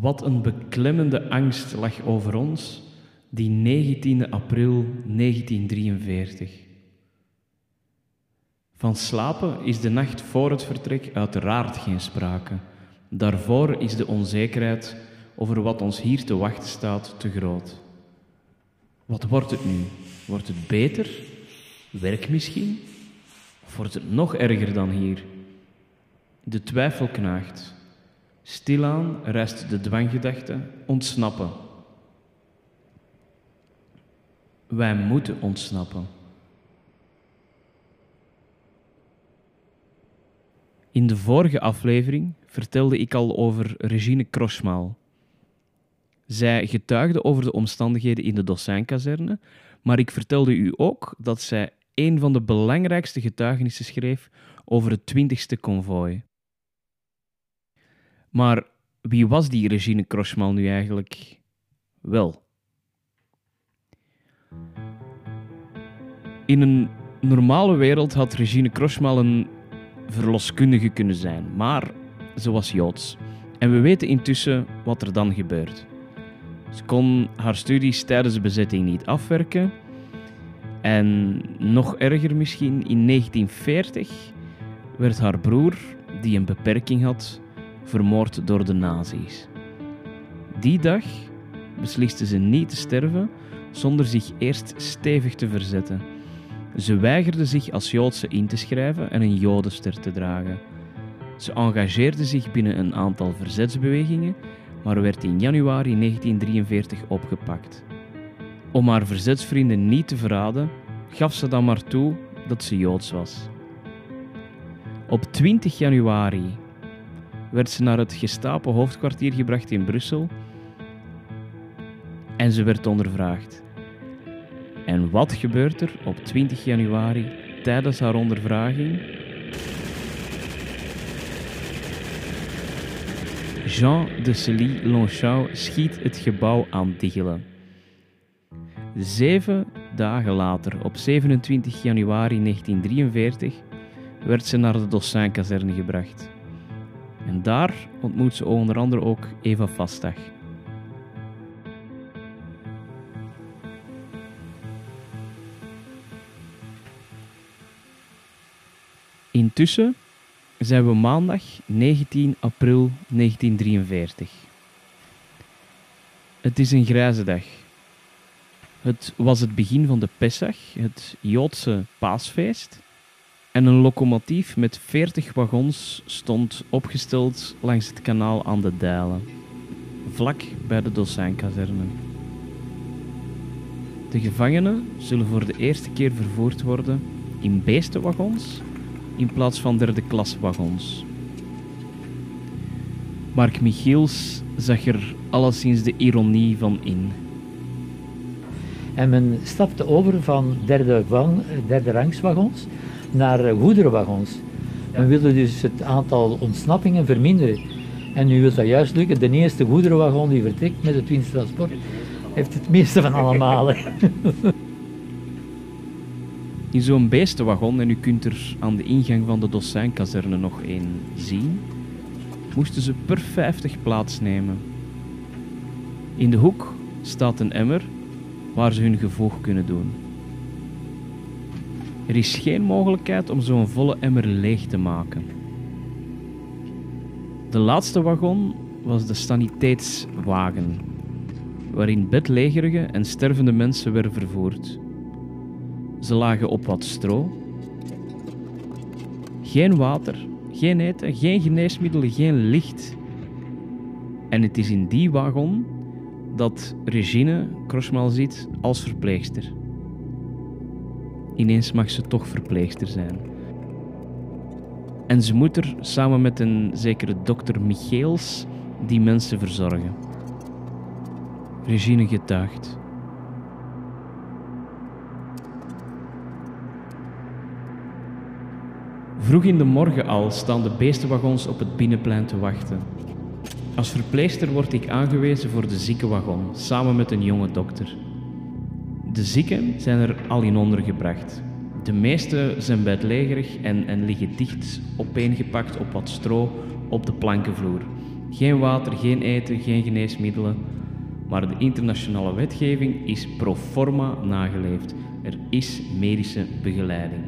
Wat een beklemmende angst lag over ons die 19 april 1943. Van slapen is de nacht voor het vertrek uiteraard geen sprake. Daarvoor is de onzekerheid over wat ons hier te wachten staat te groot. Wat wordt het nu? Wordt het beter? Werk misschien? Of wordt het nog erger dan hier? De twijfel knaagt. Stilaan rijst de dwanggedachte ontsnappen. Wij moeten ontsnappen. In de vorige aflevering vertelde ik al over Regine Kroschmal. Zij getuigde over de omstandigheden in de Dossijnkazerne, maar ik vertelde u ook dat zij een van de belangrijkste getuigenissen schreef over het 20ste konvooi. Maar wie was die Regine Kroschmal nu eigenlijk? Wel. In een normale wereld had Regine Kroschmal een verloskundige kunnen zijn, maar ze was Joods. En we weten intussen wat er dan gebeurt. Ze kon haar studies tijdens de bezetting niet afwerken. En nog erger misschien, in 1940 werd haar broer, die een beperking had, vermoord door de nazi's. Die dag besliste ze niet te sterven zonder zich eerst stevig te verzetten. Ze weigerde zich als Joodse in te schrijven en een Jodenster te dragen. Ze engageerde zich binnen een aantal verzetsbewegingen, maar werd in januari 1943 opgepakt. Om haar verzetsvrienden niet te verraden, gaf ze dan maar toe dat ze Joods was. Op 20 januari werd ze naar het Gestapo hoofdkwartier gebracht in Brussel en ze werd ondervraagd. En wat gebeurt er op 20 januari tijdens haar ondervraging? Jean de Cely Longchamp schiet het gebouw aan diggelen. Zeven dagen later, op 27 januari 1943, werd ze naar de Dossin-kazerne gebracht. En daar ontmoet ze onder andere ook Eva Vastag. Intussen zijn we maandag 19 april 1943. Het is een grijze dag. Het was het begin van de Pesach, het Joodse paasfeest. En een locomotief met 40 wagons stond opgesteld langs het kanaal aan de Dijlen, vlak bij de Dosijnkazerne. De gevangenen zullen voor de eerste keer vervoerd worden in beestenwagons in plaats van derde klas wagons. Mark Michiels zag er alleszins de ironie van in. En men stapte over van derde, van, derde rangswagons naar goederenwagons. Men wilde dus het aantal ontsnappingen verminderen. En nu wil dat juist lukken. De eerste goederenwagon die vertrekt met het winsttransport heeft het meeste van allemaal. in zo'n beestenwagon, en u kunt er aan de ingang van de Dossijnkazerne nog één zien, moesten ze per 50 plaatsnemen. In de hoek staat een emmer waar ze hun gevoeg kunnen doen. Er is geen mogelijkheid om zo'n volle emmer leeg te maken. De laatste wagon was de saniteitswagen, waarin bedlegerige en stervende mensen werden vervoerd. Ze lagen op wat stro. Geen water, geen eten, geen geneesmiddelen, geen licht. En het is in die wagon dat Regine Kroschmal ziet als verpleegster. Ineens mag ze toch verpleegster zijn. En ze moet er samen met een zekere dokter Micheels die mensen verzorgen. Regine getuigt. Vroeg in de morgen al staan de beestenwagons op het binnenplein te wachten. Als verpleegster word ik aangewezen voor de ziekenwagon, samen met een jonge dokter. De zieken zijn er al in ondergebracht. De meeste zijn bedlegerig en, en liggen dicht opeengepakt op wat stro op de plankenvloer. Geen water, geen eten, geen geneesmiddelen. Maar de internationale wetgeving is pro forma nageleefd. Er is medische begeleiding.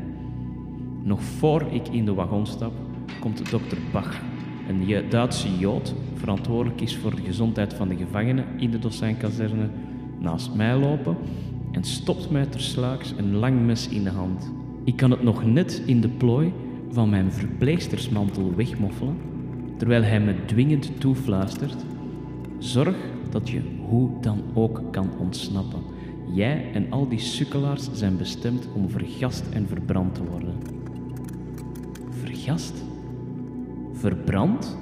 Nog voor ik in de wagon stap, komt dokter Bach, een Duitse Jood, verantwoordelijk is voor de gezondheid van de gevangenen in de Dossijnkazerne, naast mij lopen en stopt mij tersluiks een lang mes in de hand. Ik kan het nog net in de plooi van mijn verpleegstersmantel wegmoffelen, terwijl hij me dwingend toefluistert: Zorg dat je hoe dan ook kan ontsnappen. Jij en al die sukkelaars zijn bestemd om vergast en verbrand te worden. Vergast? Verbrand?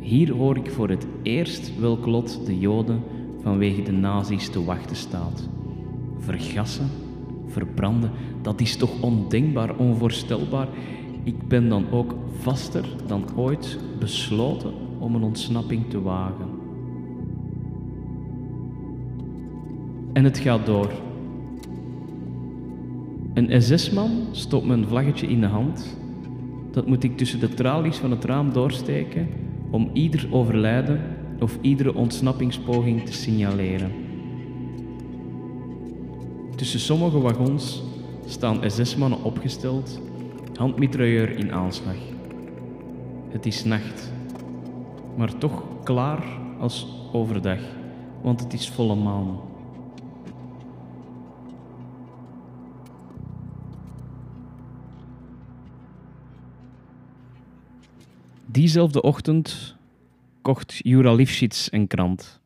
Hier hoor ik voor het eerst welk lot de Joden vanwege de nazi's te wachten staat. Vergassen, verbranden, dat is toch ondenkbaar, onvoorstelbaar. Ik ben dan ook vaster dan ooit besloten om een ontsnapping te wagen. En het gaat door. Een SS-man stopt een vlaggetje in de hand. Dat moet ik tussen de tralies van het raam doorsteken om ieder overlijden of iedere ontsnappingspoging te signaleren. Tussen sommige wagons staan SS-mannen opgesteld, handmitrailleur in aanslag. Het is nacht, maar toch klaar als overdag, want het is volle maan. Diezelfde ochtend kocht Jura Lifshitz een krant.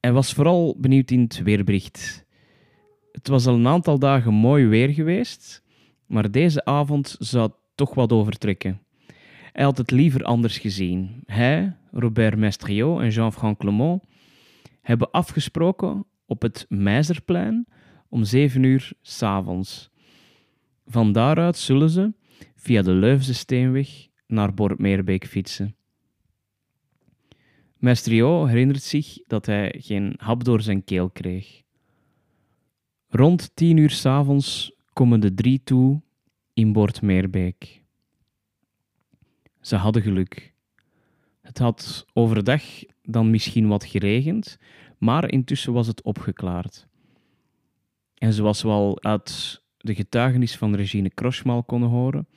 Hij was vooral benieuwd in het weerbericht. Het was al een aantal dagen mooi weer geweest, maar deze avond zou toch wat overtrekken. Hij had het liever anders gezien. Hij, Robert Mestriot en Jean-Franc Clement hebben afgesproken op het Meizerplein om zeven uur s'avonds. Van daaruit zullen ze, via de Leufse Steenweg, naar Bormeerbeek fietsen. Mestrio herinnert zich dat hij geen hap door zijn keel kreeg. Rond tien uur s'avonds komen de drie toe in Bortmeerbeek. Ze hadden geluk. Het had overdag dan misschien wat geregend, maar intussen was het opgeklaard. En zoals we al uit de getuigenis van Regine Kroschmal konden horen,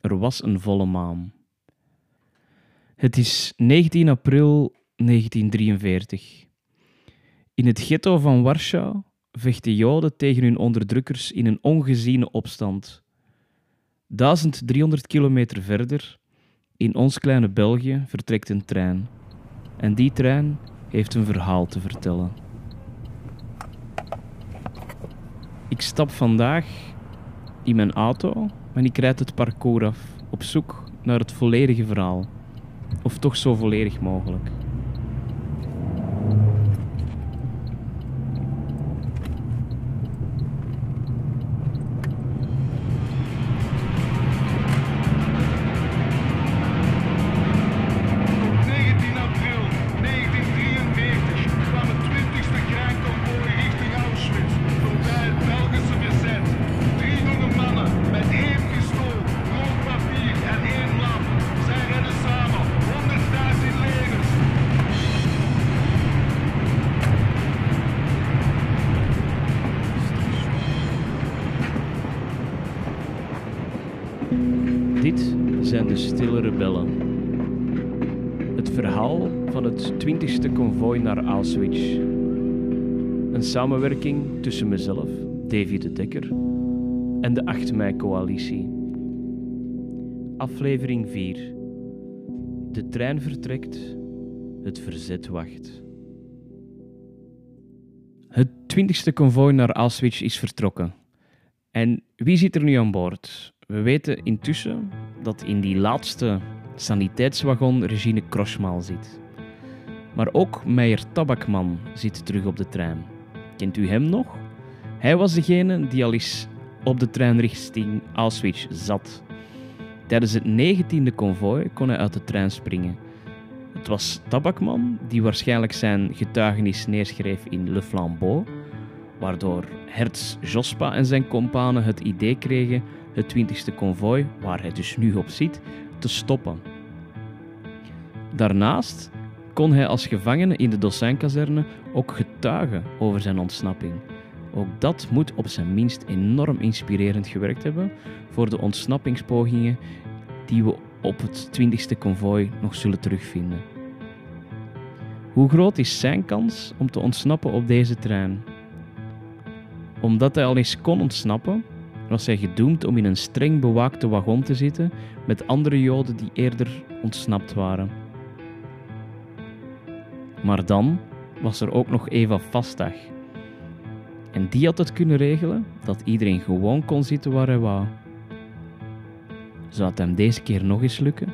er was een volle maan. Het is 19 april 1943. In het ghetto van Warschau vechten Joden tegen hun onderdrukkers in een ongeziene opstand. 1300 kilometer verder, in ons kleine België, vertrekt een trein. En die trein heeft een verhaal te vertellen. Ik stap vandaag in mijn auto en ik rijd het parcours af, op zoek naar het volledige verhaal. Of toch zo volledig mogelijk. Naar Auschwitz. Een samenwerking tussen mezelf, Davy de Dekker, en de 8 mei-coalitie. Aflevering 4. De trein vertrekt, het verzet wacht. Het 20ste konvooi naar Auschwitz is vertrokken. En wie zit er nu aan boord? We weten intussen dat in die laatste saniteitswagon Regine Kroschmal zit. Maar ook Meijer Tabakman zit terug op de trein. Kent u hem nog? Hij was degene die al eens op de trein richting Auschwitz zat. Tijdens het 19e konvooi kon hij uit de trein springen. Het was Tabakman die waarschijnlijk zijn getuigenis neerschreef in Le Flambeau, waardoor Hertz Jospa en zijn kompanen het idee kregen het 20e konvooi, waar hij dus nu op zit, te stoppen. Daarnaast kon hij als gevangene in de Dossijnkazerne ook getuigen over zijn ontsnapping. Ook dat moet op zijn minst enorm inspirerend gewerkt hebben voor de ontsnappingspogingen die we op het 20e konvooi nog zullen terugvinden. Hoe groot is zijn kans om te ontsnappen op deze trein? Omdat hij al eens kon ontsnappen, was hij gedoemd om in een streng bewaakte wagon te zitten met andere Joden die eerder ontsnapt waren. Maar dan was er ook nog Eva Vastag. En die had het kunnen regelen dat iedereen gewoon kon zitten waar hij wou. Zou het hem deze keer nog eens lukken?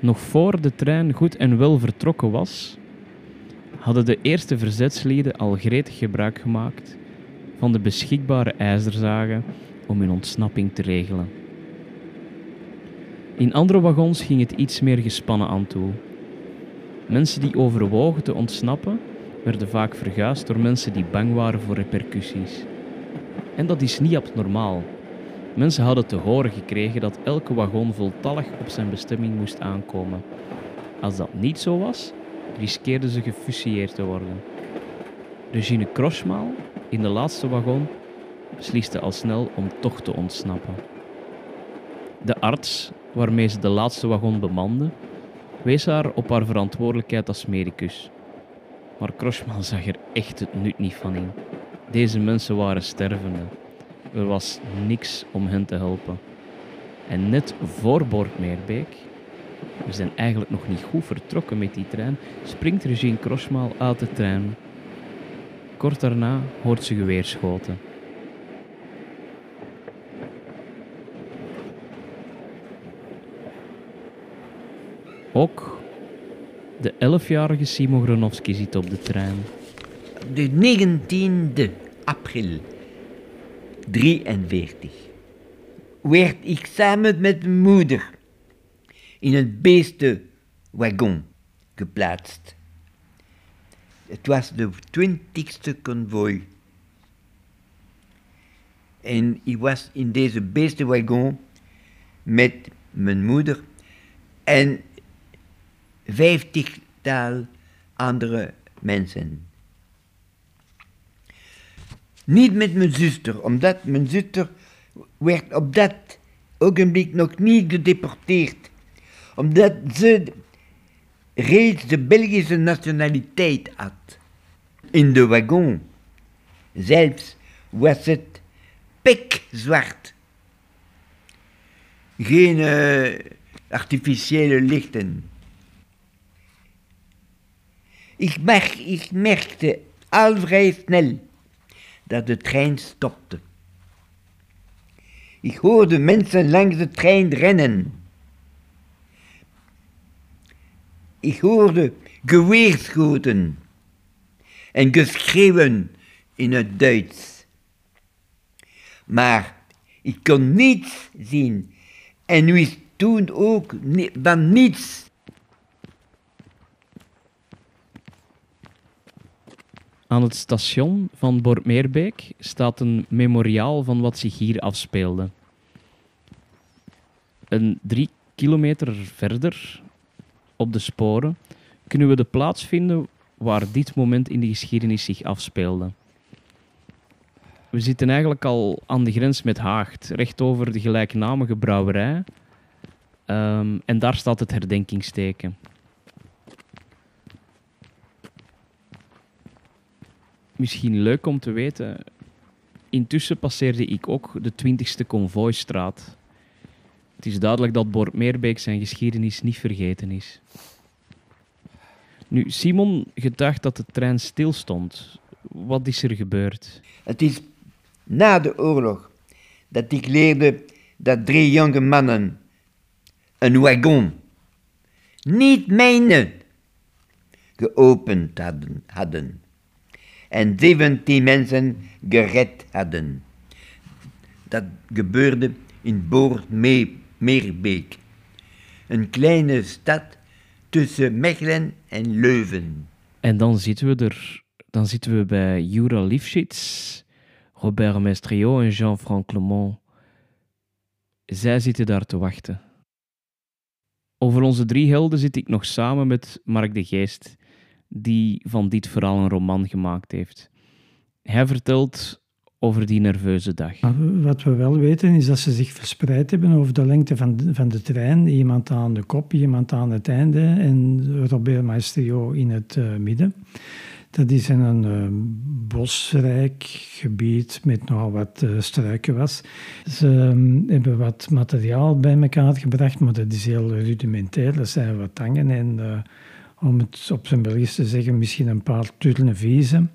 Nog voor de trein goed en wel vertrokken was, hadden de eerste verzetslieden al gretig gebruik gemaakt van de beschikbare ijzerzagen om hun ontsnapping te regelen. In andere wagons ging het iets meer gespannen aan toe. Mensen die overwogen te ontsnappen werden vaak verguisd door mensen die bang waren voor repercussies. En dat is niet abnormaal. Mensen hadden te horen gekregen dat elke wagon voltallig op zijn bestemming moest aankomen. Als dat niet zo was, riskeerden ze gefusilleerd te worden. Regine Kroschmaal, in de laatste wagon, besliste al snel om toch te ontsnappen. De arts, waarmee ze de laatste wagon bemande, wees haar op haar verantwoordelijkheid als medicus. Maar Kroschmaal zag er echt het nut niet van in. Deze mensen waren stervende. Er was niks om hen te helpen. En net voor Borgmeerbeek, we zijn eigenlijk nog niet goed vertrokken met die trein, springt Regine Kroschmaal uit de trein. Kort daarna hoort ze geweerschoten. Ook de 11-jarige Simon zit op de trein. De 19e april 43 werd ik samen met moeder in een beestenwagon geplaatst. Het was de 20ste konvooi. En ik was in deze beestenwagon met mijn moeder en vijftigtal andere mensen. Niet met mijn zuster, omdat mijn zuster werd op dat ogenblik nog niet gedeporteerd. Omdat ze reeds de Belgische nationaliteit had. In de wagon zelfs was het pikzwart. Geen uh, artificiële lichten. Ik, merk, ik merkte al vrij snel dat de trein stopte. Ik hoorde mensen langs de trein rennen. Ik hoorde geweerschoten en geschreeuwen in het Duits. Maar ik kon niets zien en wist toen ook van niets. Aan het station van Bormeerbeek staat een memoriaal van wat zich hier afspeelde. Een drie kilometer verder, op de sporen, kunnen we de plaats vinden waar dit moment in de geschiedenis zich afspeelde. We zitten eigenlijk al aan de grens met Haagt, recht over de gelijknamige brouwerij. Um, en daar staat het herdenkingsteken. misschien leuk om te weten. Intussen passeerde ik ook de 20ste Convoystraat. Het is duidelijk dat Bort Meerbeek zijn geschiedenis niet vergeten is. Nu, Simon getuigt dat de trein stilstond. Wat is er gebeurd? Het is na de oorlog dat ik leerde dat drie jonge mannen een wagon, niet mijne, geopend hadden. hadden en 17 mensen gered hadden. Dat gebeurde in Boormeerbeek, een kleine stad tussen Mechelen en Leuven. En dan zitten we er. Dan zitten we bij Jura Lifshitz, Robert Mestriot en Jean-Franc Clement. Zij zitten daar te wachten. Over onze drie helden zit ik nog samen met Mark de Geest, die van dit verhaal een roman gemaakt heeft. Hij vertelt over die nerveuze dag. Wat we wel weten is dat ze zich verspreid hebben over de lengte van de, van de trein. Iemand aan de kop, iemand aan het einde en Robert Maestrio in het uh, midden. Dat is een uh, bosrijk gebied met nogal wat uh, struikenwas. Ze um, hebben wat materiaal bij elkaar gebracht, maar dat is heel rudimentair. Er zijn wat tangen en, om het op zijn Belgisch te zeggen, misschien een paar turneviesen.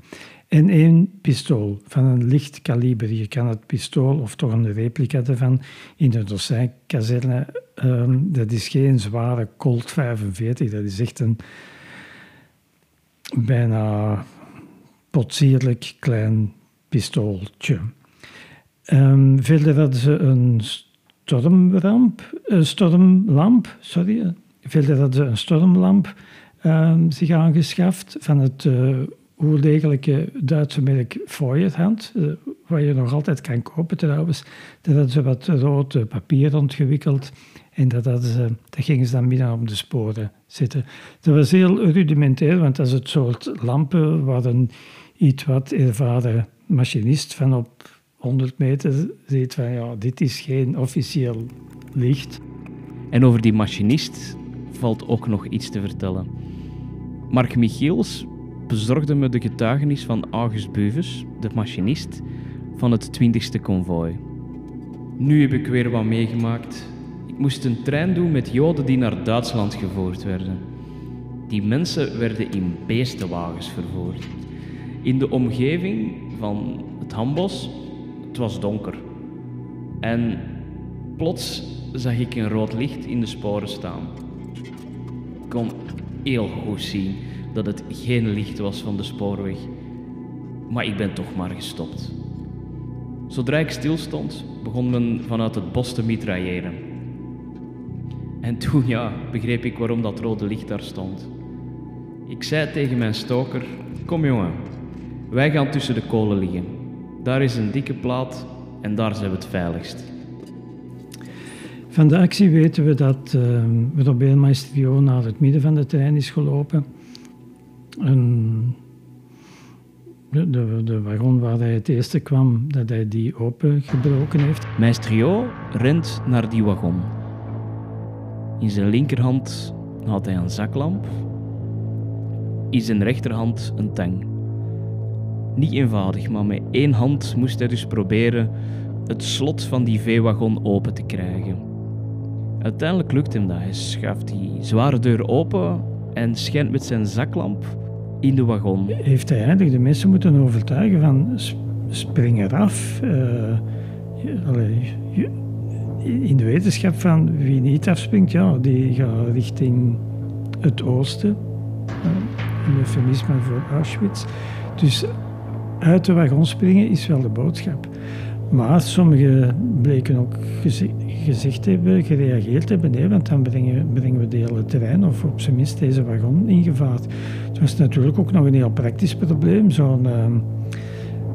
En één pistool van een licht kaliber. Je kan het pistool, of toch een replica ervan, in de Dossijn-kazerne. Um, dat is geen zware Colt 45, dat is echt een bijna potsierlijk klein pistooltje. Um, verder hadden ze een stormramp, stormlamp, sorry. Verder hadden ze een stormlamp um, zich aangeschaft van het uh, oerdegelijke Duitse merk Feuerhand, uh, waar je nog altijd kan kopen trouwens. Daar hadden ze wat rood papier rondgewikkeld en dat, ze, dat gingen ze dan midden op de sporen zitten. Dat was heel rudimentair, want dat is het soort lampen waar een iets wat ervaren machinist van op 100 meter ziet van ja, dit is geen officieel licht. En over die machinist valt ook nog iets te vertellen. Mark Michiels bezorgde me de getuigenis van August Beuves, de machinist van het 20e konvooi. Nu heb ik weer wat meegemaakt ik moest een trein doen met Joden die naar Duitsland gevoerd werden. Die mensen werden in beestenwagens vervoerd. In de omgeving van het Hambos, het was donker. En plots zag ik een rood licht in de sporen staan. Ik kon heel goed zien dat het geen licht was van de spoorweg. Maar ik ben toch maar gestopt. Zodra ik stilstond, begon men vanuit het bos te mitrailleren. En toen ja, begreep ik waarom dat rode licht daar stond. Ik zei tegen mijn stoker: Kom jongen, wij gaan tussen de kolen liggen. Daar is een dikke plaat en daar zijn we het veiligst. Van de actie weten we dat uh, Robert Maestrio naar het midden van de trein is gelopen. En de, de, wagon waar hij het eerste kwam, dat hij die opengebroken heeft. Maestrio rent naar die wagon. In zijn linkerhand had hij een zaklamp, in zijn rechterhand een tang. Niet eenvoudig, maar met één hand moest hij dus proberen het slot van die veewagon open te krijgen. Uiteindelijk lukt hem dat. Hij schuift die zware deur open en schijnt met zijn zaklamp in de wagon. Heeft hij eigenlijk de mensen moeten overtuigen van spring eraf. Uh, in de wetenschap van wie niet afspringt, ja, die gaat richting het oosten. Een eufemisme voor Auschwitz. Dus uit de wagon springen is wel de boodschap. Maar sommigen bleken ook gezegd hebben, gereageerd hebben, nee, want dan brengen, we de hele terrein of op zijn minst deze wagon in gevaar. Het was natuurlijk ook nog een heel praktisch probleem. Zo'n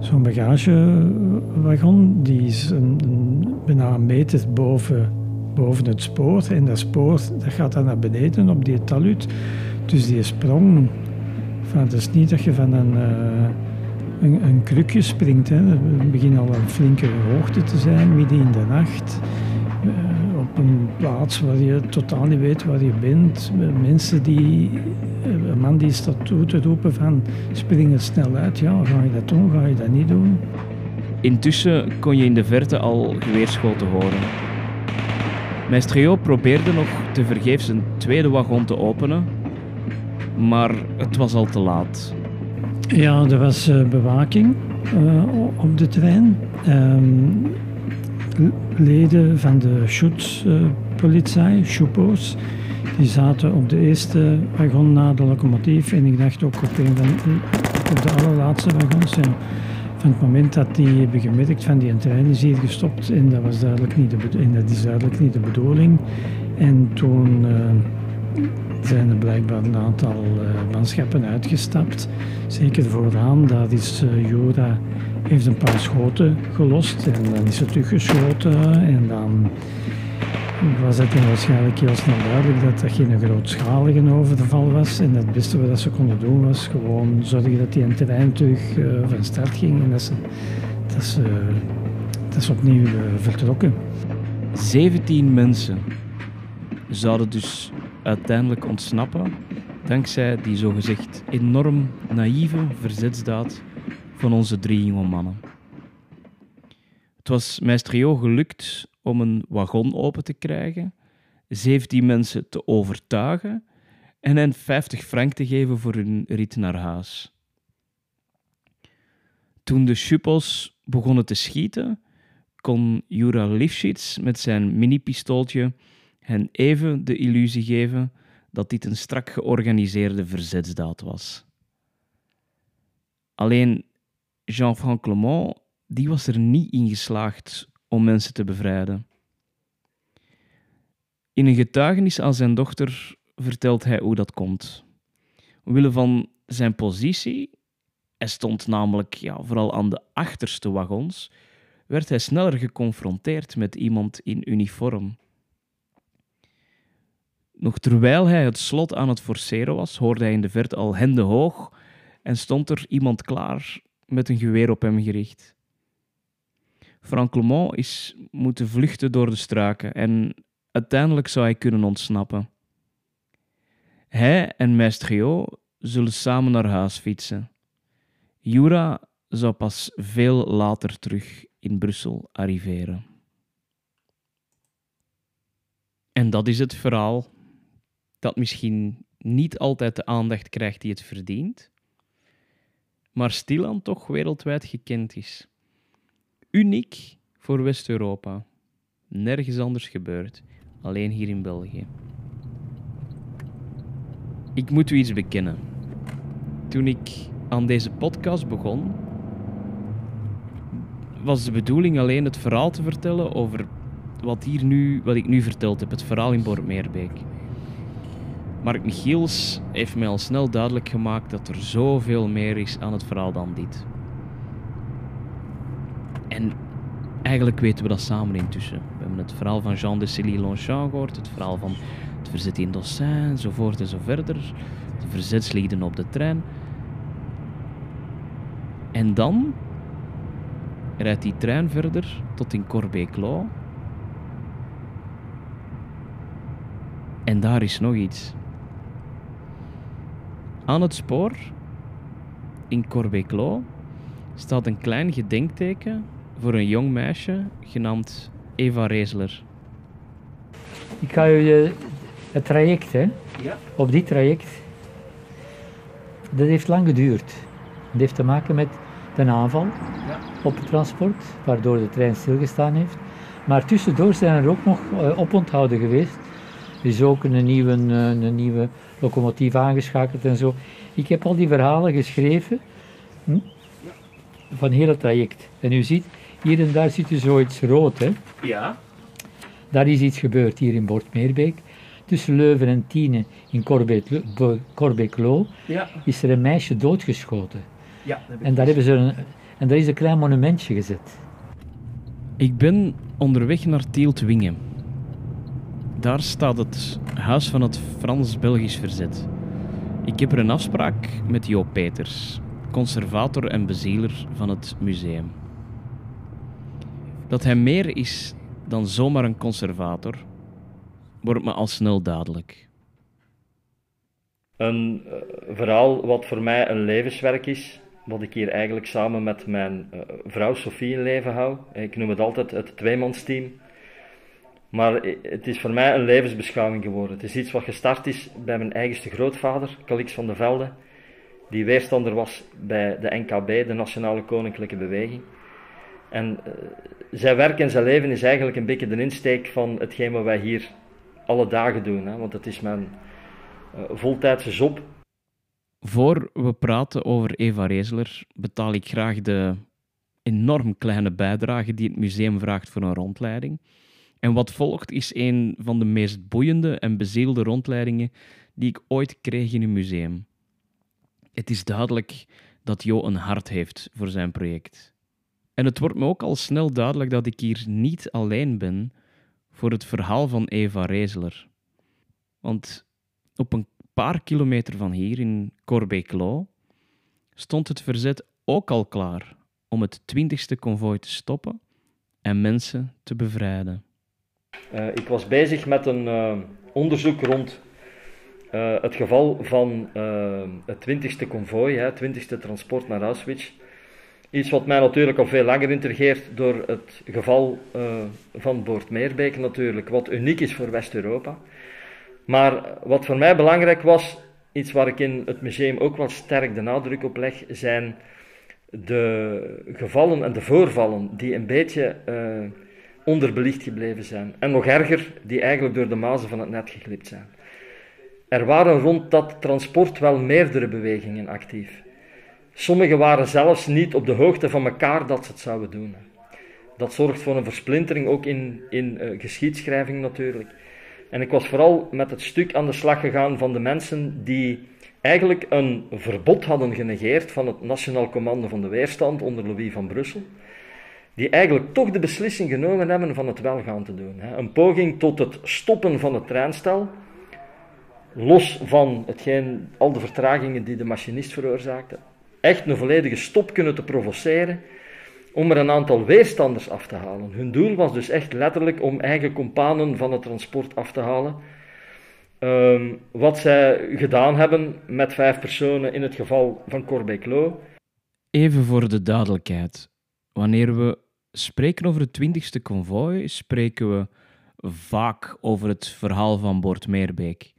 zo'n bagagewagon die is een, bijna een meter boven, boven het spoor. En dat spoor dat gaat dan naar beneden op die talud. Dus die sprong, van, het is niet dat je van een, uh, een, krukje springt. Hè. Begint al een flinke hoogte te zijn, midden in de nacht. Uh, op een plaats waar je totaal niet weet waar je bent. Mensen die, een man die staat toe te roepen van spring er snel uit. Ja, ga je dat doen, ga je dat niet doen? Intussen kon je in de verte al geweerschoten horen. Maestrio probeerde nog te vergeefs een tweede wagon te openen, maar het was al te laat. Ja, er was uh, bewaking uh, op de trein. Um, leden van de Schutzpolizei, Schuppos, die zaten op de eerste wagon na de locomotief en ik dacht ook op, een van, de allerlaatste wagons. Ja. Van het moment dat die hebben gemerkt van die trein is hier gestopt en dat, was duidelijk niet de, en dat is duidelijk niet de bedoeling. En toen zijn er blijkbaar een aantal uh, manschappen uitgestapt. Zeker vooraan, dat is uh, Jura heeft een paar schoten gelost en dan is er teruggeschoten en dan was het waarschijnlijk heel snel duidelijk dat dat geen grootschalige overval was. En het beste wat ze konden doen was gewoon zorgen dat die een terrein terug uh, van start ging en dat ze, dat ze, dat ze opnieuw vertrokken. 17 mensen zouden dus uiteindelijk ontsnappen dankzij die zogezegd enorm naïeve verzetsdaad van onze drie jonge mannen. Het was Maestrio gelukt om een wagon open te krijgen, 17 mensen te overtuigen en hen 50 frank te geven voor hun rit naar huis. Toen de Schuppels begonnen te schieten, kon Jura Lifshitz met zijn mini-pistooltje hen even de illusie geven dat dit een strak georganiseerde verzetsdaad was. Alleen Jean-Franc Clement die was er niet in geslaagd om mensen te bevrijden. In een getuigenis aan zijn dochter vertelt hij hoe dat komt. Omwille van zijn positie, hij stond namelijk ja, vooral aan de achterste wagons, werd hij sneller geconfronteerd met iemand in uniform. Nog terwijl hij het slot aan het forceren was, hoorde hij in de verte al hende hoog en stond er iemand klaar met een geweer op hem gericht. Frank Clement is moeten vluchten door de struiken en uiteindelijk zou hij kunnen ontsnappen. Hij en Maestrio zullen samen naar huis fietsen. Jura zou pas veel later terug in Brussel arriveren. En dat is het verhaal dat misschien niet altijd de aandacht krijgt die het verdient, maar stilaan toch wereldwijd gekend is. Uniek voor West-Europa. Nergens anders gebeurd, alleen hier in België. Ik moet u iets bekennen. Toen ik aan deze podcast begon, was de bedoeling alleen het verhaal te vertellen over wat, hier nu, wat ik nu verteld heb, het verhaal in Bormeerbeek. Mark Michiels heeft mij al snel duidelijk gemaakt dat er zoveel meer is aan het verhaal dan dit. En eigenlijk weten we dat samen intussen. We hebben het verhaal van Jean de Célie Longchamp gehoord, het verhaal van het verzet in Dossin, enzovoort en zo verder. De verzetslieden op de trein. En dan rijdt die trein verder tot in Corbeil-Clos. En daar is nog iets. Aan het spoor in Corbeil-Clos staat een klein gedenkteken voor een jong meisje genaamd Eva Reesler. Ik ga je het traject, hè? Ja. Op dit traject, dat heeft lang geduurd. Het heeft te maken met de aanval ja. op het transport, waardoor de trein stilgestaan heeft. Maar tussendoor zijn er ook nog uh, oponthouden geweest. Er is ook een nieuwe, een, een nieuwe locomotief aangeschakeld en zo. Ik heb al die verhalen geschreven hm, van heel het traject. En u ziet, hier en daar ziet u zoiets rood, hè? Ja. Daar is iets gebeurd hier in Bordmeerbeek. Tussen Leuven en Tiene in Corbeil-Clos ja. is er een meisje doodgeschoten. Ja, en daar, hebben ze een, en daar is een klein monumentje gezet. Ik ben onderweg naar Tieltwingen. Daar staat het huis van het Frans-Belgisch verzet. Ik heb er een afspraak met Jo Peters, conservator en bezieler van het museum. Dat hij meer is dan zomaar een conservator, wordt me al snel duidelijk. Een uh, verhaal wat voor mij een levenswerk is, wat ik hier eigenlijk samen met mijn uh, vrouw Sophie in leven hou. Ik noem het altijd het tweemansteam. Maar het is voor mij een levensbeschouwing geworden. Het is iets wat gestart is bij mijn eigenste grootvader, Calix van der Velde, die weerstander was bij de NKB, de Nationale Koninklijke Beweging. En uh, zijn werk en zijn leven is eigenlijk een beetje de insteek van hetgeen wat wij hier alle dagen doen. Hè? Want het is mijn uh, voltijdse job. Voor we praten over Eva Reesler, betaal ik graag de enorm kleine bijdrage die het museum vraagt voor een rondleiding. En wat volgt is een van de meest boeiende en bezielde rondleidingen die ik ooit kreeg in een museum. Het is duidelijk dat Jo een hart heeft voor zijn project. En het wordt me ook al snel duidelijk dat ik hier niet alleen ben voor het verhaal van Eva Rezeler. Want op een paar kilometer van hier, in Corbeek-Loo, stond het verzet ook al klaar om het 20ste konvooi te stoppen en mensen te bevrijden. Uh, ik was bezig met een uh, onderzoek rond uh, het geval van het 20ste konvooi, het 20ste transport naar Auschwitz. Iets wat mij natuurlijk al veel langer intrigeert door het geval van Boortmeerbeek natuurlijk, wat uniek is voor West-Europa. Maar wat voor mij belangrijk was, iets waar ik in het museum ook wel sterk de nadruk op leg, zijn de gevallen en de voorvallen die een beetje onderbelicht gebleven zijn. En nog erger, die eigenlijk door de mazen van het net geglipt zijn. Er waren rond dat transport wel meerdere bewegingen actief. Sommigen waren zelfs niet op de hoogte van elkaar dat ze het zouden doen. Dat zorgt voor een versplintering, ook in, in uh, geschiedschrijving natuurlijk. En ik was vooral met het stuk aan de slag gegaan van de mensen die eigenlijk een verbod hadden genegeerd van het Nationaal Commando van de Weerstand onder Louis van Brussel. Die eigenlijk toch de beslissing genomen hebben van het wel gaan te doen. Een poging tot het stoppen van het treinstel, los van hetgeen, al de vertragingen die de machinist veroorzaakte. Echt een volledige stop kunnen te provoceren om er een aantal weerstanders af te halen. Hun doel was dus echt letterlijk om eigen companen van het transport af te halen. Ehm, wat zij gedaan hebben met vijf personen in het geval van Corbeek-Loo. Even voor de duidelijkheid. Wanneer we spreken over het 20ste konvooi, spreken we vaak over het verhaal van Boortmeerbeek.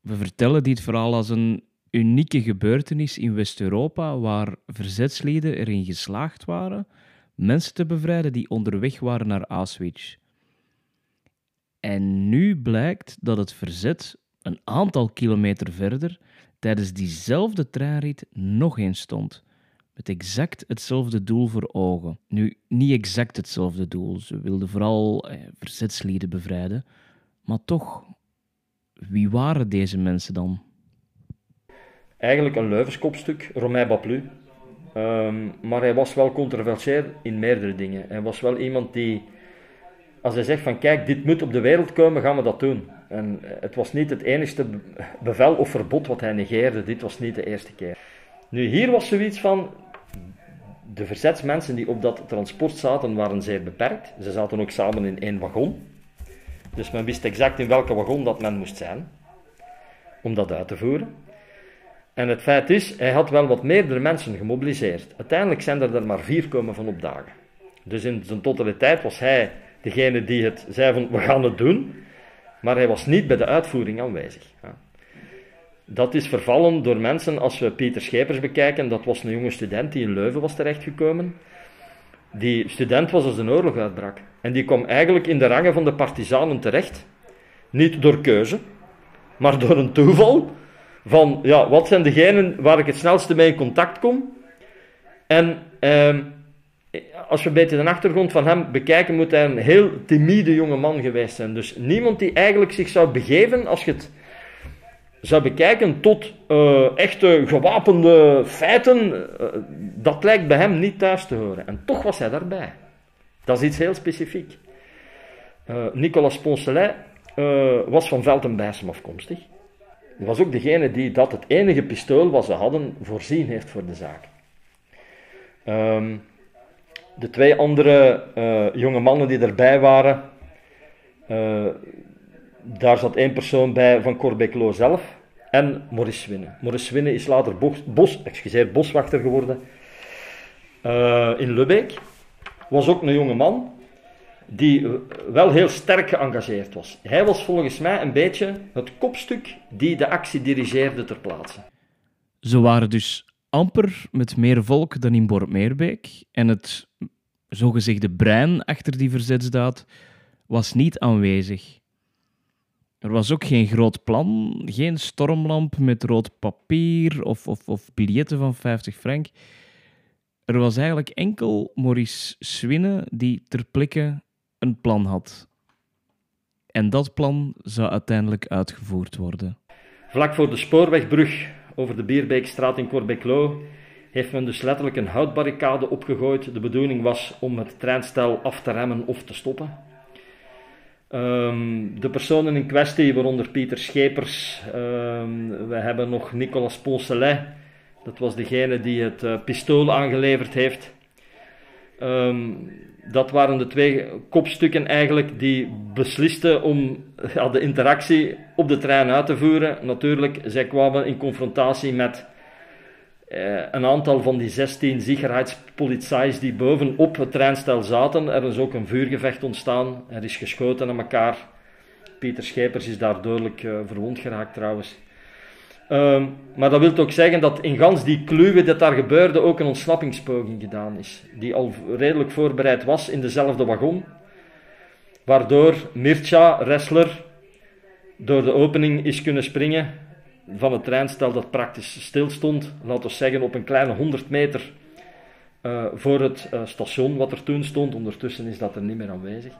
We vertellen dit verhaal als een unieke gebeurtenis in West-Europa waar verzetslieden erin geslaagd waren mensen te bevrijden die onderweg waren naar Auschwitz. En nu blijkt dat het verzet een aantal kilometer verder tijdens diezelfde treinrit nog eens stond. Met exact hetzelfde doel voor ogen. Nu, niet exact hetzelfde doel. Ze wilden vooral eh, verzetslieden bevrijden. Maar toch, wie waren deze mensen dan? Eigenlijk een Leuvenskopstuk, Romain Baplu. Um, maar hij was wel controversieel in meerdere dingen. Hij was wel iemand die als hij zegt van kijk, dit moet op de wereld komen, gaan we dat doen. En het was niet het enigste bevel of verbod wat hij negeerde, dit was niet de eerste keer. Nu, hier was zoiets van, de verzetsmensen die op dat transport zaten waren zeer beperkt. Ze zaten ook samen in één wagon. Dus men wist exact in welke wagon dat men moest zijn, om dat uit te voeren. En het feit is, hij had wel wat meerdere mensen gemobiliseerd. Uiteindelijk zijn er er maar vier komen van opdagen. Dus in zijn totaliteit was hij degene die het zei van we gaan het doen, maar hij was niet bij de uitvoering aanwezig. Dat is vervallen door mensen, als we Pieter Schepers bekijken, dat was een jonge student die in Leuven was terechtgekomen. Die student was als de oorlog uitbrak. En die kwam eigenlijk in de rangen van de partizanen terecht. Niet door keuze, maar door een toeval. Van, ja, wat zijn degenen waar ik het snelste mee in contact kom? En ehm, als we een beetje de achtergrond van hem bekijken, moet hij een heel timide jonge man geweest zijn. Dus niemand die eigenlijk zich zou begeven, als je het zou bekijken, tot uh, echte gewapende feiten, uh, dat lijkt bij hem niet thuis te horen. En toch was hij daarbij. Dat is iets heel specifiek. Uh, Nicolas Poncelet was van Veltenbijsem afkomstig. Hij was ook degene die dat het enige pistool wat ze hadden voorzien heeft voor de zaak. Um, de twee andere jonge mannen die erbij waren, daar zat één persoon bij van Corbeek zelf en Maurice Swinne. Maurice Swinne is later bos, bos, excuseer, boswachter geworden uh, in Lubbeek. Was ook een jonge man die wel heel sterk geëngageerd was. Hij was volgens mij een beetje het kopstuk die de actie dirigeerde ter plaatse. Ze waren dus amper met meer volk dan in Bormeerbeek. En het zogezegde brein achter die verzetsdaad was niet aanwezig. Er was ook geen groot plan, geen stormlamp met rood papier of, of, of biljetten van 50 frank. Er was eigenlijk enkel Maurice Swinne die ter plekke een plan had. En dat plan zou uiteindelijk uitgevoerd worden. Vlak voor de spoorwegbrug over de Bierbeekstraat in Corbeclo heeft men dus letterlijk een houtbarricade opgegooid. De bedoeling was om het treinstel af te remmen of te stoppen. Um, de personen in kwestie, waaronder Pieter Schepers, um, we hebben nog Nicolas Poncelet, dat was degene die het uh, pistool aangeleverd heeft. Um, dat waren de twee kopstukken eigenlijk die beslisten om ja, de interactie op de trein uit te voeren. Natuurlijk, zij kwamen in confrontatie met eh, een aantal van die 16 zekerheidspolitiais die bovenop het treinstel zaten. Er is ook een vuurgevecht ontstaan. Er is geschoten aan elkaar. Pieter Schepers is daar dodelijk uh, verwond geraakt trouwens. Um, maar dat wil ook zeggen dat in gans die kluwe dat daar gebeurde ook een ontsnappingspoging gedaan is. Die al redelijk voorbereid was in dezelfde wagon. Waardoor Mircea Ressler door de opening is kunnen springen van het treinstel dat praktisch stil stond. Laten we zeggen op een kleine 100 meter uh, voor het uh, station wat er toen stond. Ondertussen is dat er niet meer aanwezig.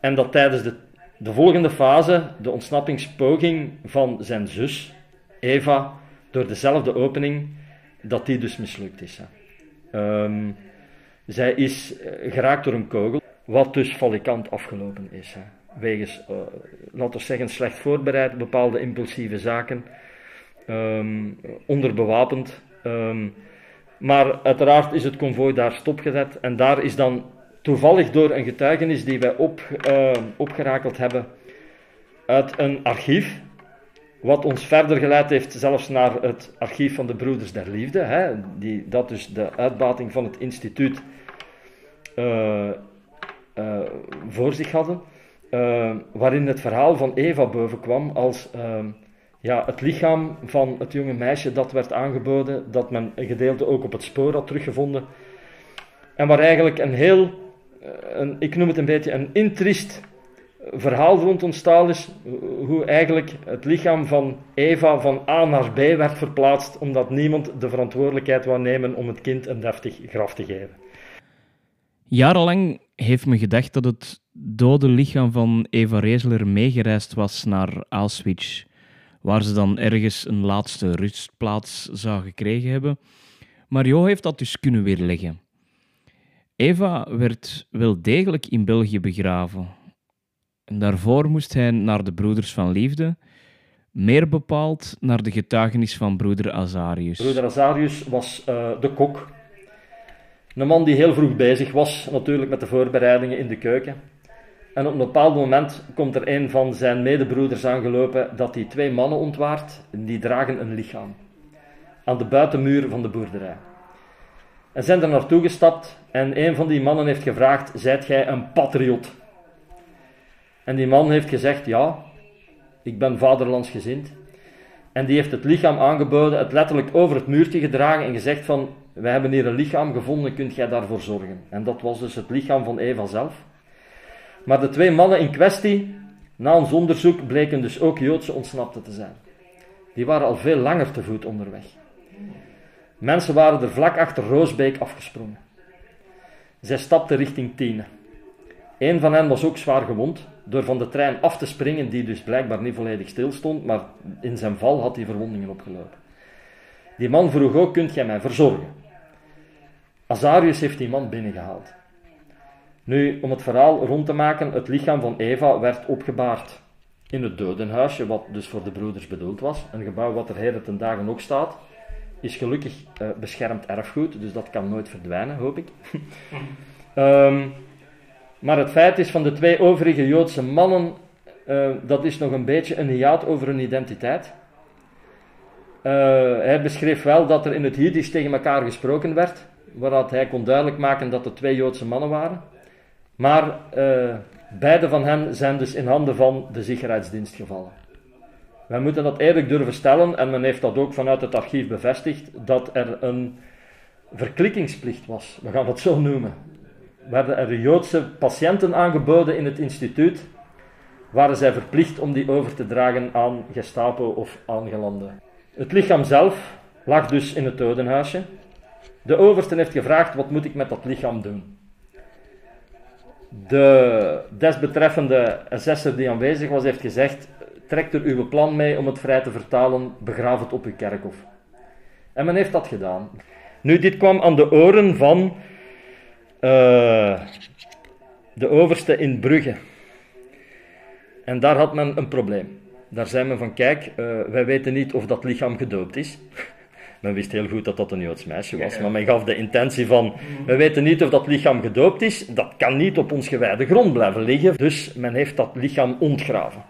En dat tijdens de, de volgende fase, de ontsnappingspoging van zijn zus, Eva, door dezelfde opening, dat die dus mislukt is. Um, zij is uh, geraakt door een kogel, wat dus valikant afgelopen is. Hè. Wegens, uh, laten we zeggen, slecht voorbereid, bepaalde impulsieve zaken, um, onderbewapend. Um, maar uiteraard is het konvooi daar stopgezet en daar is dan toevallig door een getuigenis die wij op, uh, opgerakeld hebben uit een archief wat ons verder geleid heeft zelfs naar het archief van de Broeders der Liefde, hè, die, dat dus de uitbating van het instituut uh, uh, voor zich hadden, uh, waarin het verhaal van Eva bovenkwam als ja, het lichaam van het jonge meisje dat werd aangeboden, dat men een gedeelte ook op het spoor had teruggevonden, en waar eigenlijk een heel, een, ik noem het een beetje een intrist verhaal rond ontstaan is hoe eigenlijk het lichaam van Eva van A naar B werd verplaatst, omdat niemand de verantwoordelijkheid wou nemen om het kind een deftig graf te geven. Jarenlang heeft men gedacht dat het dode lichaam van Eva Reesler meegereisd was naar Auschwitz, waar ze dan ergens een laatste rustplaats zou gekregen hebben. Maar Jo heeft dat dus kunnen weerleggen. Eva werd wel degelijk in België begraven, en daarvoor moest hij naar de Broeders van Liefde, meer bepaald naar de getuigenis van broeder Azarius. Broeder Azarius was uh, de kok. Een man die heel vroeg bezig was, natuurlijk met de voorbereidingen in de keuken. En op een bepaald moment komt er een van zijn medebroeders aangelopen dat hij twee mannen ontwaart. Die dragen een lichaam aan de buitenmuur van de boerderij. En zijn er naartoe gestapt en een van die mannen heeft gevraagd: Zijt jij een patriot? En die man heeft gezegd: Ja, ik ben vaderlandsgezind. En die heeft het lichaam aangeboden, het letterlijk over het muurtje gedragen en gezegd: van, Wij hebben hier een lichaam gevonden, kunt jij daarvoor zorgen? En dat was dus het lichaam van Eva zelf. Maar de twee mannen in kwestie, na ons onderzoek, bleken dus ook Joodse ontsnapten te zijn. Die waren al veel langer te voet onderweg. Mensen waren er vlak achter Roosbeek afgesprongen. Zij stapten richting Tiene. Een van hen was ook zwaar gewond, door van de trein af te springen, die dus blijkbaar niet volledig stil stond, maar in zijn val had hij verwondingen opgelopen. Die man vroeg ook, kunt jij mij verzorgen? Azarius heeft die man binnengehaald. Nu, om het verhaal rond te maken, het lichaam van Eva werd opgebaard in het dodenhuisje, wat dus voor de broeders bedoeld was. Een gebouw wat er heden ten dagen ook staat, is gelukkig uh, beschermd erfgoed, dus dat kan nooit verdwijnen, hoop ik. um, Maar het feit is van de twee overige Joodse mannen, uh, dat is nog een beetje een hiaat over hun identiteit. Uh, hij beschreef wel dat er in het Jiddisch tegen elkaar gesproken werd, waaruit hij kon duidelijk maken dat er twee Joodse mannen waren. Maar uh, beide van hen zijn dus in handen van de Sicherheidsdienst gevallen. Wij moeten dat eerlijk durven stellen, en men heeft dat ook vanuit het archief bevestigd, dat er een verklikkingsplicht was. We gaan het zo noemen werden er Joodse patiënten aangeboden in het instituut, waren zij verplicht om die over te dragen aan Gestapo of aangelanden. Het lichaam zelf lag dus in het dodenhuisje. De overste heeft gevraagd, wat moet ik met dat lichaam doen? De desbetreffende assessor die aanwezig was, heeft gezegd: trek er uw plan mee om het vrij te vertalen, begraaf het op uw kerkhof. En men heeft dat gedaan. Nu, dit kwam aan de oren van uh, de overste in Brugge. En daar had men een probleem. Daar zei men van, kijk, uh, wij weten niet of dat lichaam gedoopt is. men wist heel goed dat dat een Joods meisje was, maar men gaf de intentie van, we weten niet of dat lichaam gedoopt is, dat kan niet op ons gewijde grond blijven liggen, dus men heeft dat lichaam ontgraven.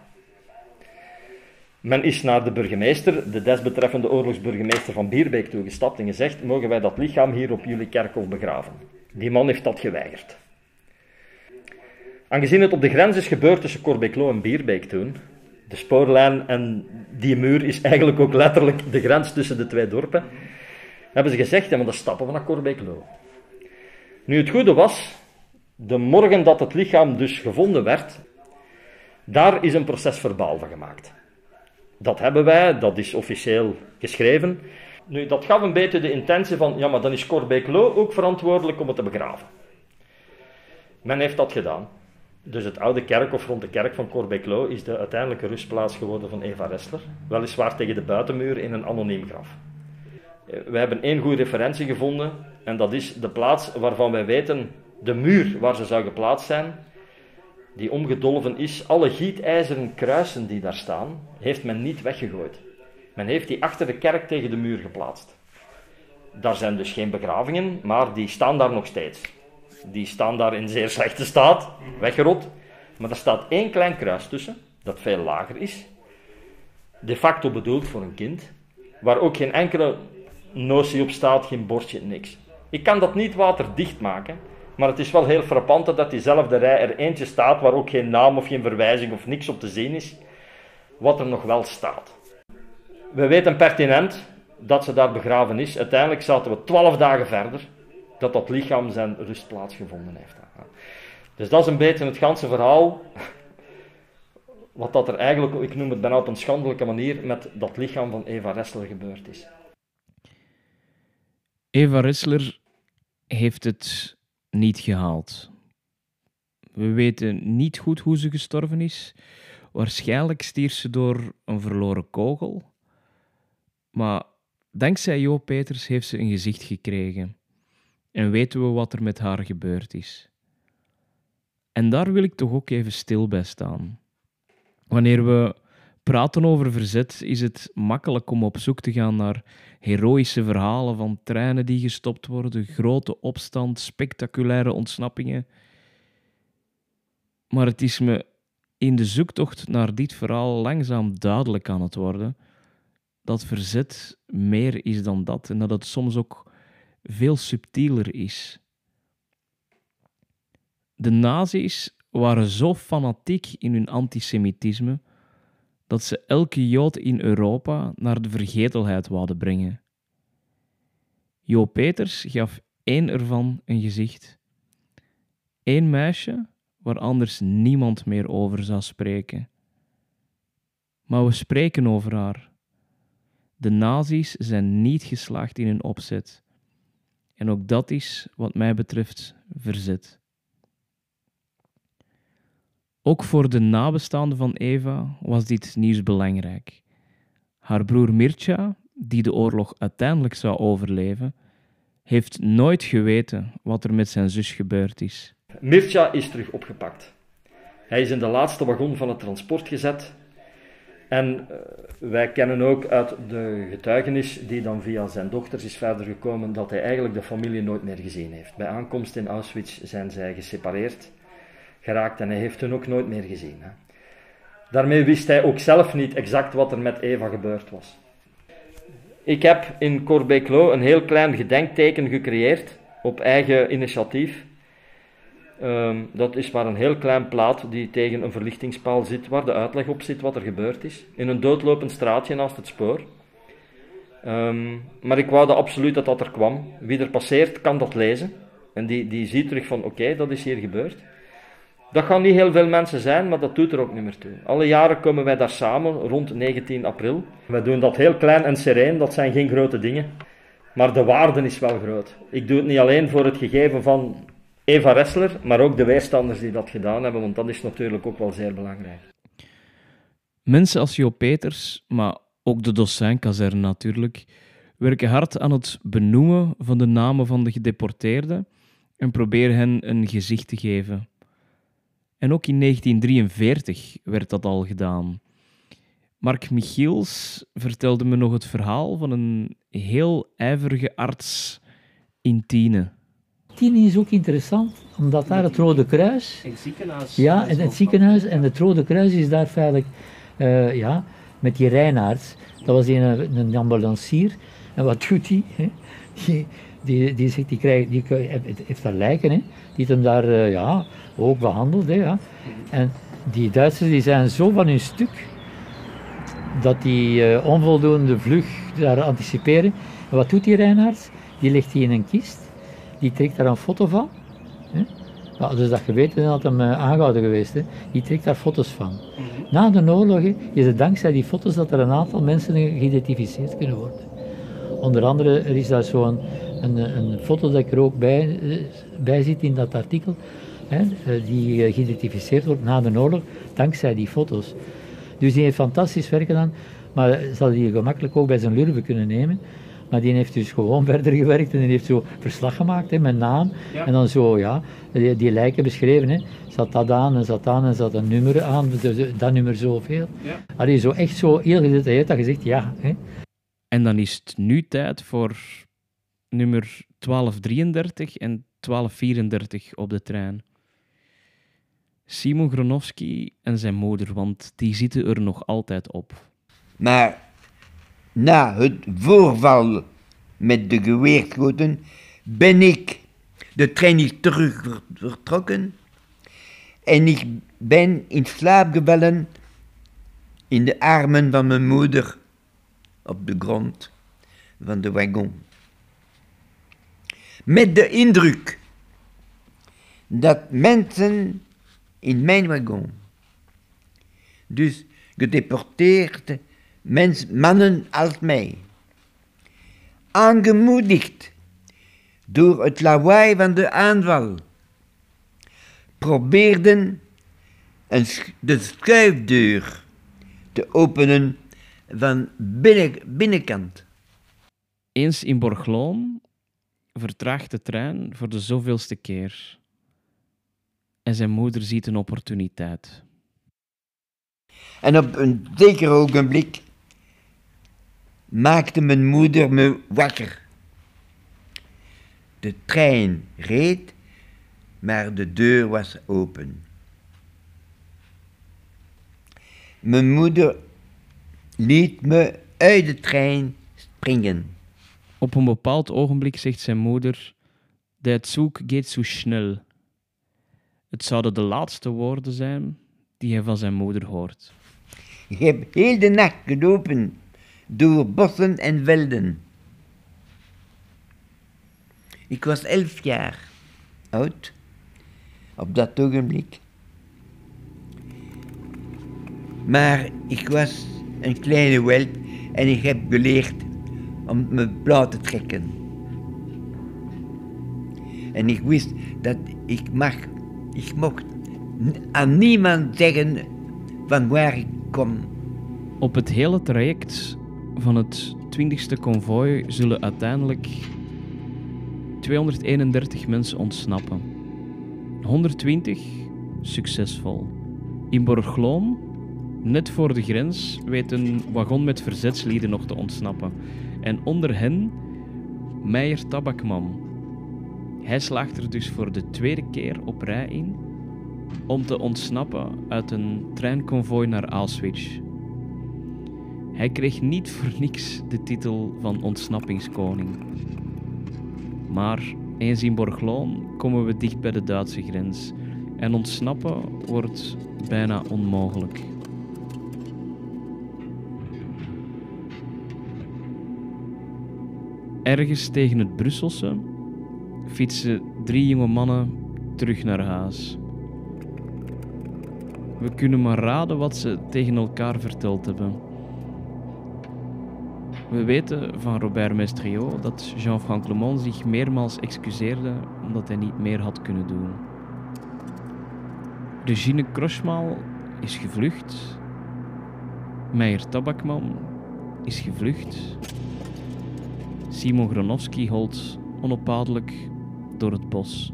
Men is naar de burgemeester, de desbetreffende oorlogsburgemeester van Bierbeek toegestapt en gezegd, mogen wij dat lichaam hier op jullie kerkhof begraven? Die man heeft dat geweigerd. Aangezien het op de grens is gebeurd tussen Corbeeklo en Bierbeek toen, de spoorlijn en die muur is eigenlijk ook letterlijk de grens tussen de twee dorpen, hebben ze gezegd, ja, maar dan stappen we naar Corbeeklo. Nu, het goede was, de morgen dat het lichaam dus gevonden werd, daar is een proces verbaal van gemaakt. Dat hebben wij, dat is officieel geschreven. Nu, dat gaf een beetje de intentie van, ja, maar dan is Corbeeklo ook verantwoordelijk om het te begraven. Men heeft dat gedaan. Dus het oude kerkhof rond de kerk van Corbeeklo is de uiteindelijke rustplaats geworden van Eva Ressler. Weliswaar tegen de buitenmuur in een anoniem graf. Eh, we hebben één goede referentie gevonden en dat is de plaats waarvan wij weten, de muur waar ze zou geplaatst zijn, die omgedolven is. Alle gietijzeren kruisen die daar staan, heeft men niet weggegooid. Men heeft die achter de kerk tegen de muur geplaatst. Daar zijn dus geen begravingen, maar die staan daar nog steeds die staan daar in zeer slechte staat, weggerot. Maar er staat één klein kruis tussen, dat veel lager is. De facto bedoeld voor een kind, waar ook geen enkele notie op staat, geen bordje, niks. Ik kan dat niet waterdicht maken, maar het is wel heel frappant dat diezelfde rij er eentje staat waar ook geen naam of geen verwijzing of niks op te zien is, wat er nog wel staat. We weten pertinent dat ze daar begraven is. Uiteindelijk zaten we twaalf dagen verder dat dat lichaam zijn rustplaats gevonden heeft. Dus dat is een beetje het ganse verhaal. Wat dat er eigenlijk, ik noem het bijna op een schandelijke manier, met dat lichaam van Eva Ressler gebeurd is. Eva Ressler heeft het niet gehaald. We weten niet goed hoe ze gestorven is. Waarschijnlijk stierf ze door een verloren kogel. Maar dankzij Jo Peters heeft ze een gezicht gekregen en weten we wat er met haar gebeurd is. En daar wil ik toch ook even stil bij staan. Wanneer we praten over verzet, is het makkelijk om op zoek te gaan naar heroïsche verhalen van treinen die gestopt worden, grote opstand, spectaculaire ontsnappingen. Maar het is me in de zoektocht naar dit verhaal langzaam duidelijk aan het worden dat verzet meer is dan dat en dat het soms ook veel subtieler is. De nazi's waren zo fanatiek in hun antisemitisme dat ze elke Jood in Europa naar de vergetelheid wilden brengen. Jo Peters gaf één ervan een gezicht. Eén meisje waar anders niemand meer over zou spreken. Maar we spreken over haar. De nazi's zijn niet geslaagd in hun opzet en ook dat is, wat mij betreft, verzet. Ook voor de nabestaanden van Eva was dit nieuws belangrijk. Haar broer Mircea, die de oorlog uiteindelijk zou overleven, heeft nooit geweten wat er met zijn zus gebeurd is. Mircea is terug opgepakt. Hij is in de laatste wagon van het transport gezet en uh, wij kennen ook uit de getuigenis die dan via zijn dochters is verder gekomen dat hij eigenlijk de familie nooit meer gezien heeft. Bij aankomst in Auschwitz zijn zij gesepareerd geraakt en hij heeft hun ook nooit meer gezien. Hè. Daarmee wist hij ook zelf niet exact wat er met Eva gebeurd was. Ik heb in Corbeeklo een heel klein gedenkteken gecreëerd op eigen initiatief Ehm, dat is maar een heel klein plaat die tegen een verlichtingspaal zit, waar de uitleg op zit wat er gebeurd is. In een doodlopend straatje naast het spoor. Ehm, maar ik wou absoluut dat dat er kwam. Wie er passeert, kan dat lezen. En die, die ziet terug van, oké, dat is hier gebeurd. Dat gaan niet heel veel mensen zijn, maar dat doet er ook niet meer toe. Alle jaren komen wij daar samen, rond 19 april. Wij doen dat heel klein en sereen, dat zijn geen grote dingen. Maar de waarde is wel groot. Ik doe het niet alleen voor het gegeven van Eva Ressler, maar ook de bijstanders die dat gedaan hebben, want dat is natuurlijk ook wel zeer belangrijk. Mensen als Jo Peters, maar ook de Dossin-kazerne natuurlijk, werken hard aan het benoemen van de namen van de gedeporteerden en proberen hen een gezicht te geven. En ook in 1943 werd dat al gedaan. Mark Michiels vertelde me nog het verhaal van een heel ijverige arts in Tiene. Tiene is ook interessant, omdat daar het Rode Kruis... In het ziekenhuis. Ja, in het ziekenhuis. En het Rode Kruis is daar feitelijk... Uh, ja, met die Reinaerts. Dat was een, een ambulancier. En wat doet hij? Die, die, die, zegt, die, krijgt, die heeft daar lijken, hè, die hem daar uh, ja, ook behandeld. Hè, ja. En die Duitsers die zijn zo van hun stuk dat die uh, onvoldoende vlug daar anticiperen. En wat doet die Reinhardt? Die legt die in een kist, die trekt daar een foto van. Hè? Ja, dus dat geweten had hem uh, aangehouden geweest. Hè? Die trekt daar foto's van. Na de oorlog is het dankzij die foto's dat er een aantal mensen geïdentificeerd kunnen worden. Onder andere er is daar zo'n een, een, foto dat ik er ook bij, bij zit in dat artikel, hè, die geïdentificeerd wordt na de oorlog, dankzij die foto's. Dus die heeft fantastisch werk gedaan, maar zal die gemakkelijk ook bij zijn lurven kunnen nemen. Maar die heeft dus gewoon verder gewerkt en die heeft zo verslag gemaakt hè, met naam. En dan zo, ja, die, die lijken beschreven. Hè. Zat dat aan en zat aan en zat een nummer aan, dat nummer zoveel. Ja. Allee, zo echt zo heel gedetailleerd dat gezegd, ja. Hè. En dan is het nu tijd voor nummer 1233 en 1234 op de trein. Simon Gronowski en zijn moeder, want die zitten er nog altijd op. Maar na het voorval met de geweerschoten ben ik, de trein is terug vertrokken en ik ben in slaap gevallen in de armen van mijn moeder op de grond van de wagon. Met de indruk dat mensen in mijn wagon. Dus gedeporteerde mens, mannen als mij. Aangemoedigd door het lawaai van de aanval, probeerden een, de schuifdeur te openen van binnen, binnenkant. Eens in Borgloon vertraagt de trein voor de zoveelste keer en zijn moeder ziet een opportuniteit. En op een zeker ogenblik maakte mijn moeder me wakker. De trein reed, maar de deur was open. Mijn moeder liet me uit de trein springen. Op een bepaald ogenblik zegt zijn moeder: Der Zug geht zu schnell. Het zouden de laatste woorden zijn die hij van zijn moeder hoort. Ik heb heel de nacht gelopen door bossen en velden. Ik was elf jaar oud op dat ogenblik. Maar ik was een kleine welp en ik heb geleerd om me blauw te trekken. En ik wist dat ik mag ik mocht aan niemand zeggen van waar ik kom. Op het hele traject van het 20ste konvooi zullen uiteindelijk 231 mensen ontsnappen. 120 succesvol. In Borgloon, net voor de grens, weet een wagon met verzetslieden nog te ontsnappen. En onder hen Meijer Tabakman, hij slaagt er dus voor de tweede keer op rij in om te ontsnappen uit een treinconvooi naar Auschwitz. Hij kreeg niet voor niks de titel van ontsnappingskoning. Maar eens in Borgloon komen we dicht bij de Duitse grens en ontsnappen wordt bijna onmogelijk. Ergens tegen het Brusselse fietsen drie jonge mannen terug naar huis. We kunnen maar raden wat ze tegen elkaar verteld hebben. We weten van Robert Mestriot dat Jean-Franc Lemon zich meermaals excuseerde omdat hij niet meer had kunnen doen. Regine Kroschmal is gevlucht. Meijer Tabakman is gevlucht. Simon Gronowski holt onophoudelijk door het bos.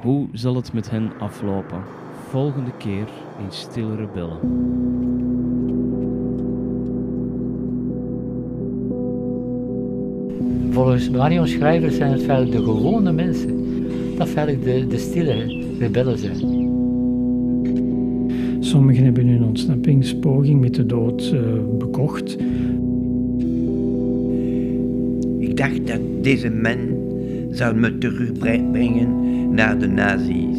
Hoe zal het met hen aflopen? Volgende keer in Stille Rebellen. Volgens Marion Schrijver zijn het feitelijk de gewone mensen dat feitelijk de, de stille rebellen zijn. Sommigen hebben hun ontsnappingspoging met de dood uh, bekocht. Ik dacht dat deze man zou me terugbrengen naar de nazi's.